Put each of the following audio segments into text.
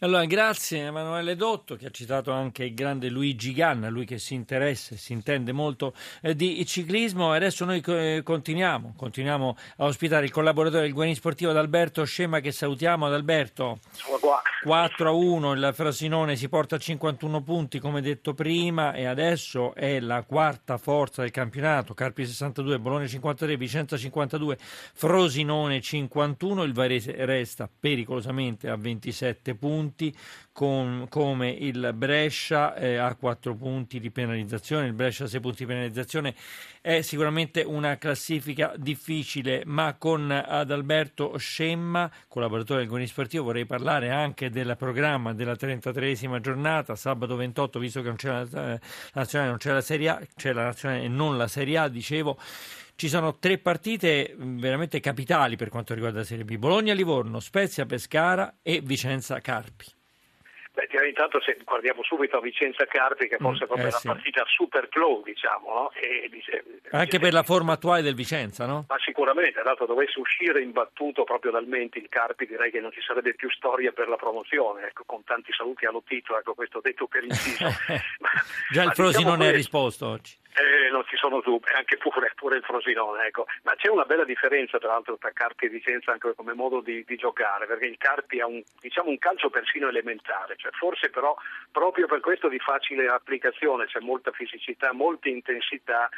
Allora, grazie Emanuele Dotto che ha citato anche il grande Luigi Ganna, lui che si interessa e si intende molto eh, di ciclismo. Adesso noi eh, continuiamo, continuiamo a ospitare il collaboratore del Guarini Sportivo Adalberto Scema che salutiamo. Adalberto, 4 a 1, il Frosinone si porta a 51 punti come detto prima e adesso è la quarta forza del campionato. Carpi 62, Bologna 53, Vicenza 52, Frosinone 51, il Varese resta pericolosamente a 27 punti punti con, come il Brescia eh, ha 4 punti di penalizzazione, il Brescia ha 6 punti di penalizzazione, è sicuramente una classifica difficile, ma con Adalberto Scemma, collaboratore del Guarini Sportivo, vorrei parlare anche del programma della 33esima giornata, sabato 28, visto che non c'è la, la nazionale, non c'è la Serie A, c'è la nazionale e non la Serie A, dicevo, ci sono tre partite veramente capitali per quanto riguarda la Serie B: Bologna-Livorno, Spezia-Pescara e Vicenza-Carpi. Beh, intanto se guardiamo subito a Vicenza Carpi, che forse mm, è proprio eh, la sì. partita super clou, diciamo, no? e, dice, Anche per la forma attuale del Vicenza, no? Ma sicuramente, dato dovesse uscire imbattuto proprio dal Menti il Carpi, direi che non ci sarebbe più storia per la promozione, ecco, con tanti saluti allo Tito, ecco, questo detto per inciso. Già il Frosi diciamo non è risposto oggi. Eh, non ci sono dubbi, anche pure, pure, il Frosinone, ecco. ma c'è una bella differenza tra l'altro tra Carpi e Vicenza anche come modo di, di giocare, perché il Carpi ha un, diciamo, un calcio persino elementare, cioè forse però proprio per questo di facile applicazione, c'è molta fisicità, molta intensità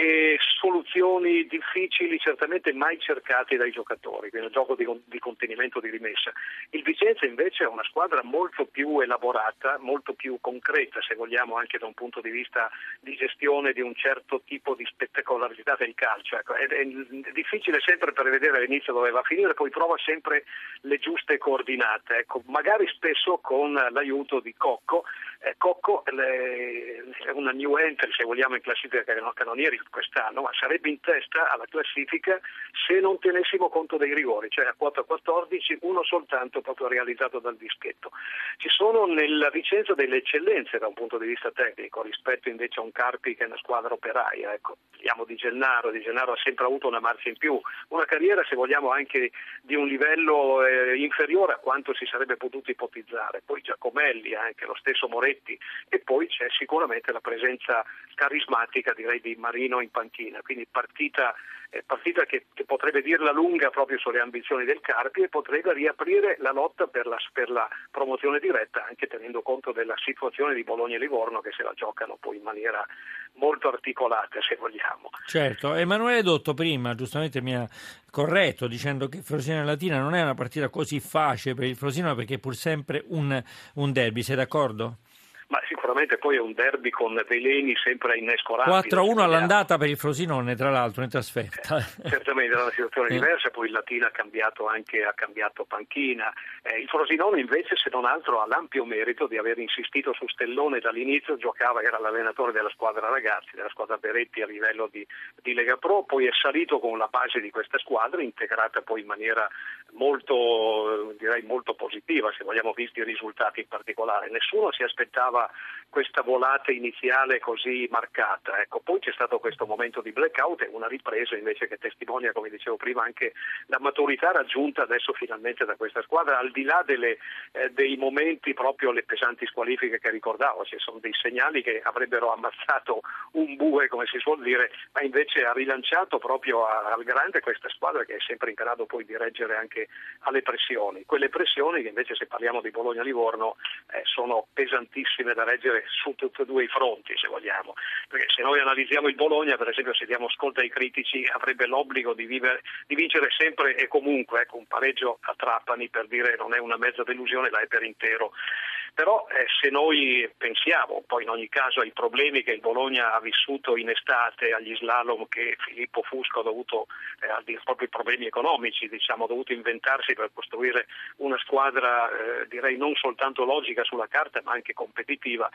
e soluzioni difficili certamente mai cercate dai giocatori, quindi un gioco di, di, contenimento di rimessa. Il Vicenza invece è una squadra molto più elaborata, molto più concreta se vogliamo anche da un punto di vista di gestione di un certo tipo di spettacolarità del calcio. Ecco, è, è, difficile sempre prevedere all'inizio dove va a finire, poi trova sempre le giuste coordinate, ecco, magari spesso con l'aiuto di Cocco. Eh, Cocco è una new entry se vogliamo in classifica canonieri quest'anno, ma sarebbe in testa alla classifica se non tenessimo conto dei rigori, cioè a 4 a 14 uno soltanto proprio realizzato dal dischetto. Ci sono nella Vicenza delle eccellenze da un punto di vista tecnico rispetto invece a un Carpi che è una squadra operaia, ecco, parliamo di Gennaro, di Gennaro ha sempre avuto una marcia in più, una carriera se vogliamo anche di un livello eh, inferiore a quanto si sarebbe potuto ipotizzare, poi Giacomelli, anche lo stesso Moretti e poi c'è sicuramente la presenza carismatica direi di Marino in panchina, quindi partita, eh, partita che, che, potrebbe dirla lunga proprio sulle ambizioni del Carpi e potrebbe riaprire la lotta per la, per la, promozione diretta anche tenendo conto della situazione di Bologna e Livorno che se la giocano poi in maniera molto articolata se vogliamo. Certo, Emanuele Dotto prima giustamente mi ha corretto dicendo che Frosinone Latina non è una partita così facile per il Frosinone perché è pur sempre un, un derby, sei d'accordo? Ma sicuramente poi è un derby con veleni sempre innescolabili. 4-1 all'andata per il Frosinone, tra l'altro, in trasferta. Eh, certamente era una situazione diversa, poi il Latina ha cambiato anche ha cambiato panchina. Eh, il Frosinone invece, se non altro, ha l'ampio merito di aver insistito su Stellone dall'inizio, giocava, era l'allenatore della squadra ragazzi, della squadra Beretti a livello di, di Lega Pro, poi è salito con la base di questa squadra, integrata poi in maniera molto, direi molto positiva, se vogliamo visti i risultati in particolare. Nessuno si aspettava questa volata iniziale così marcata. Ecco, poi c'è stato questo momento di blackout e una ripresa invece che testimonia, come dicevo prima, anche la maturità raggiunta adesso finalmente da questa squadra, al di là delle, eh, dei momenti proprio le pesanti squalifiche che ricordavo, ci sono dei segnali che avrebbero ammazzato un bue, come si suol dire, ma invece ha rilanciato proprio al grande questa squadra che è sempre in grado poi di reggere anche alle pressioni. Quelle pressioni che invece se parliamo di Bologna-Livorno eh, sono pesantissime da reggere su tutti e due i fronti, se vogliamo. Perché se noi analizziamo il Bologna, per esempio, se diamo ascolto ai critici, avrebbe l'obbligo di, vivere, di vincere sempre e comunque, ecco, un pareggio a Trapani per dire non è una mezza delusione, là è per intero. Però eh, se noi pensiamo poi in ogni caso ai problemi che il Bologna ha vissuto in estate, agli slalom che Filippo Fusco ha dovuto, eh, ai propri problemi economici, diciamo, ha dovuto inventarsi per costruire una squadra eh, direi non soltanto logica sulla carta ma anche competitiva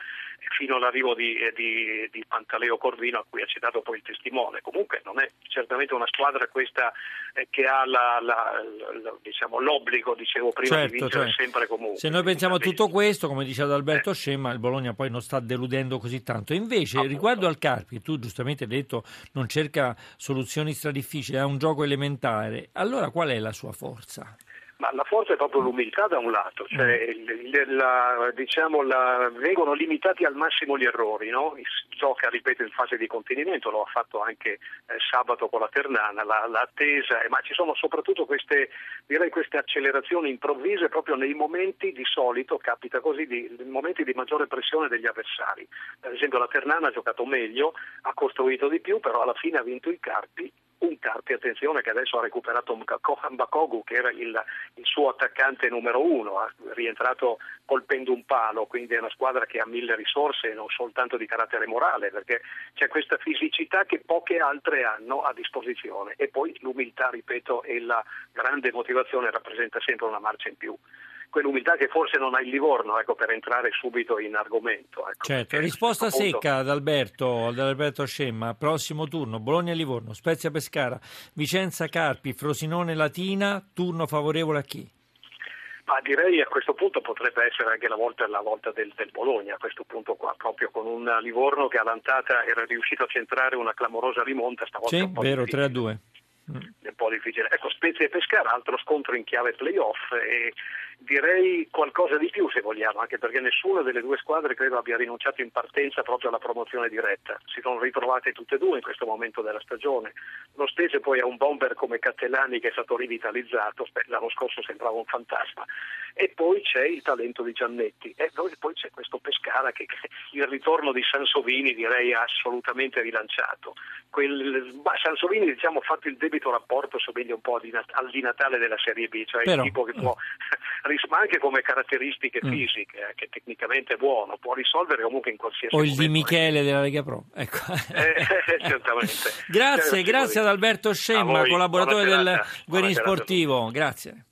fino all'arrivo di, eh, di, di Pantaleo Corvino a cui ha citato poi il testimone. Comunque non è certamente una squadra questa eh, che ha la, la, la, diciamo, l'obbligo, dicevo prima, certo, di vincere certo. sempre comunque. Se noi pensiamo a tutto questo, come dice Adalberto eh. Scemma, il Bologna poi non sta deludendo così tanto. Invece, Appunto. riguardo al Carpi, tu giustamente hai detto non cerca soluzioni stradifficili, è un gioco elementare. Allora qual è la sua forza? Ma la forza è proprio l'umiltà da un lato, cioè mm. la, diciamo la, vengono limitati al massimo gli errori, no? gioca, ripeto, in fase di contenimento, lo ha fatto anche eh, sabato con la Ternana, la, l'attesa, eh, ma ci sono soprattutto queste, direi, queste accelerazioni improvvise proprio nei momenti di solito, capita così, di, momenti di maggiore pressione degli avversari. Per esempio la Ternana ha giocato meglio, ha costruito di più, però alla fine ha vinto i Carpi un Carpi, attenzione che adesso ha recuperato Kohan Bakogu che era il, il, suo attaccante numero uno, ha rientrato colpendo un palo, quindi è una squadra che ha mille risorse non soltanto di carattere morale, perché c'è questa fisicità che poche altre hanno a disposizione. E poi l'umiltà, ripeto, e la grande motivazione rappresenta sempre una marcia in più quell'umiltà che forse non ha il Livorno, ecco, per entrare subito in argomento. Ecco. Certo, risposta secca ad Alberto, ad Alberto Scemma, prossimo turno, Bologna-Livorno, Spezia-Pescara, Vicenza-Carpi, Frosinone Latina, turno favorevole a chi? Ma direi a questo punto potrebbe essere anche la volta, la volta del, del, Bologna, a questo punto qua, proprio con un Livorno che all'antata era riuscito a centrare una clamorosa rimonta, stavolta sì, vero, 3 a 2. È un po' difficile. Ecco, Spezia e Pescara, altro scontro in chiave playoff e direi qualcosa di più se vogliamo, anche perché nessuna delle due squadre credo abbia rinunciato in partenza proprio alla promozione diretta. Si sono ritrovate tutte e due in questo momento della stagione. Lo Specie poi ha un bomber come Cattellani che è stato rivitalizzato, l'anno scorso sembrava un fantasma, e poi c'è il talento di Giannetti e poi c'è questo Pescara che il ritorno di Sansovini direi ha assolutamente rilanciato. Quel, Sansovini diciamo, ha fatto il debito rapporto, somiglia un po' al di Natale della Serie B, cioè Però, il tipo che può ma anche come caratteristiche mm. fisiche, eh, che tecnicamente è buono, può risolvere comunque in qualsiasi o momento. O il Di Michele della Lega Pro. Ecco. Eh, certamente. grazie, grazie ad Alberto Scemma, collaboratore del Guerin Sportivo. Grazie.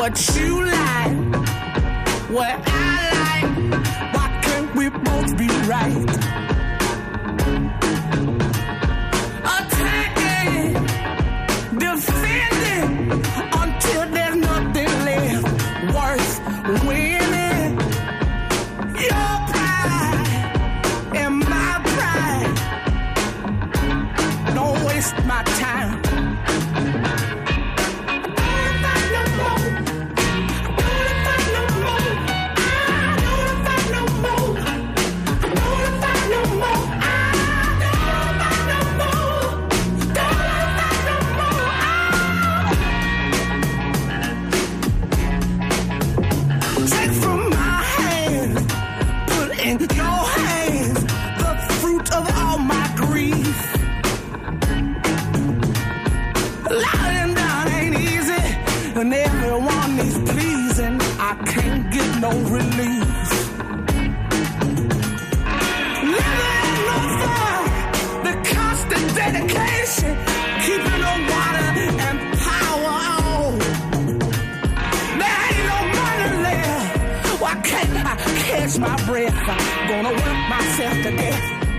What you like, what I like. Why can't we both be right? No relief. The constant dedication, keeping the water and power on. Ain't no money left. Why can't I catch my breath? I'm gonna work myself to death.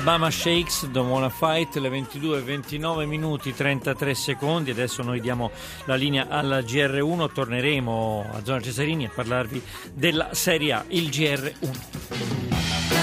Alabama Shakes, Don't Wanna Fight, le 22 29 minuti 33 secondi. Adesso noi diamo la linea alla GR1, torneremo a Zona Cesarini a parlarvi della Serie A, il GR1.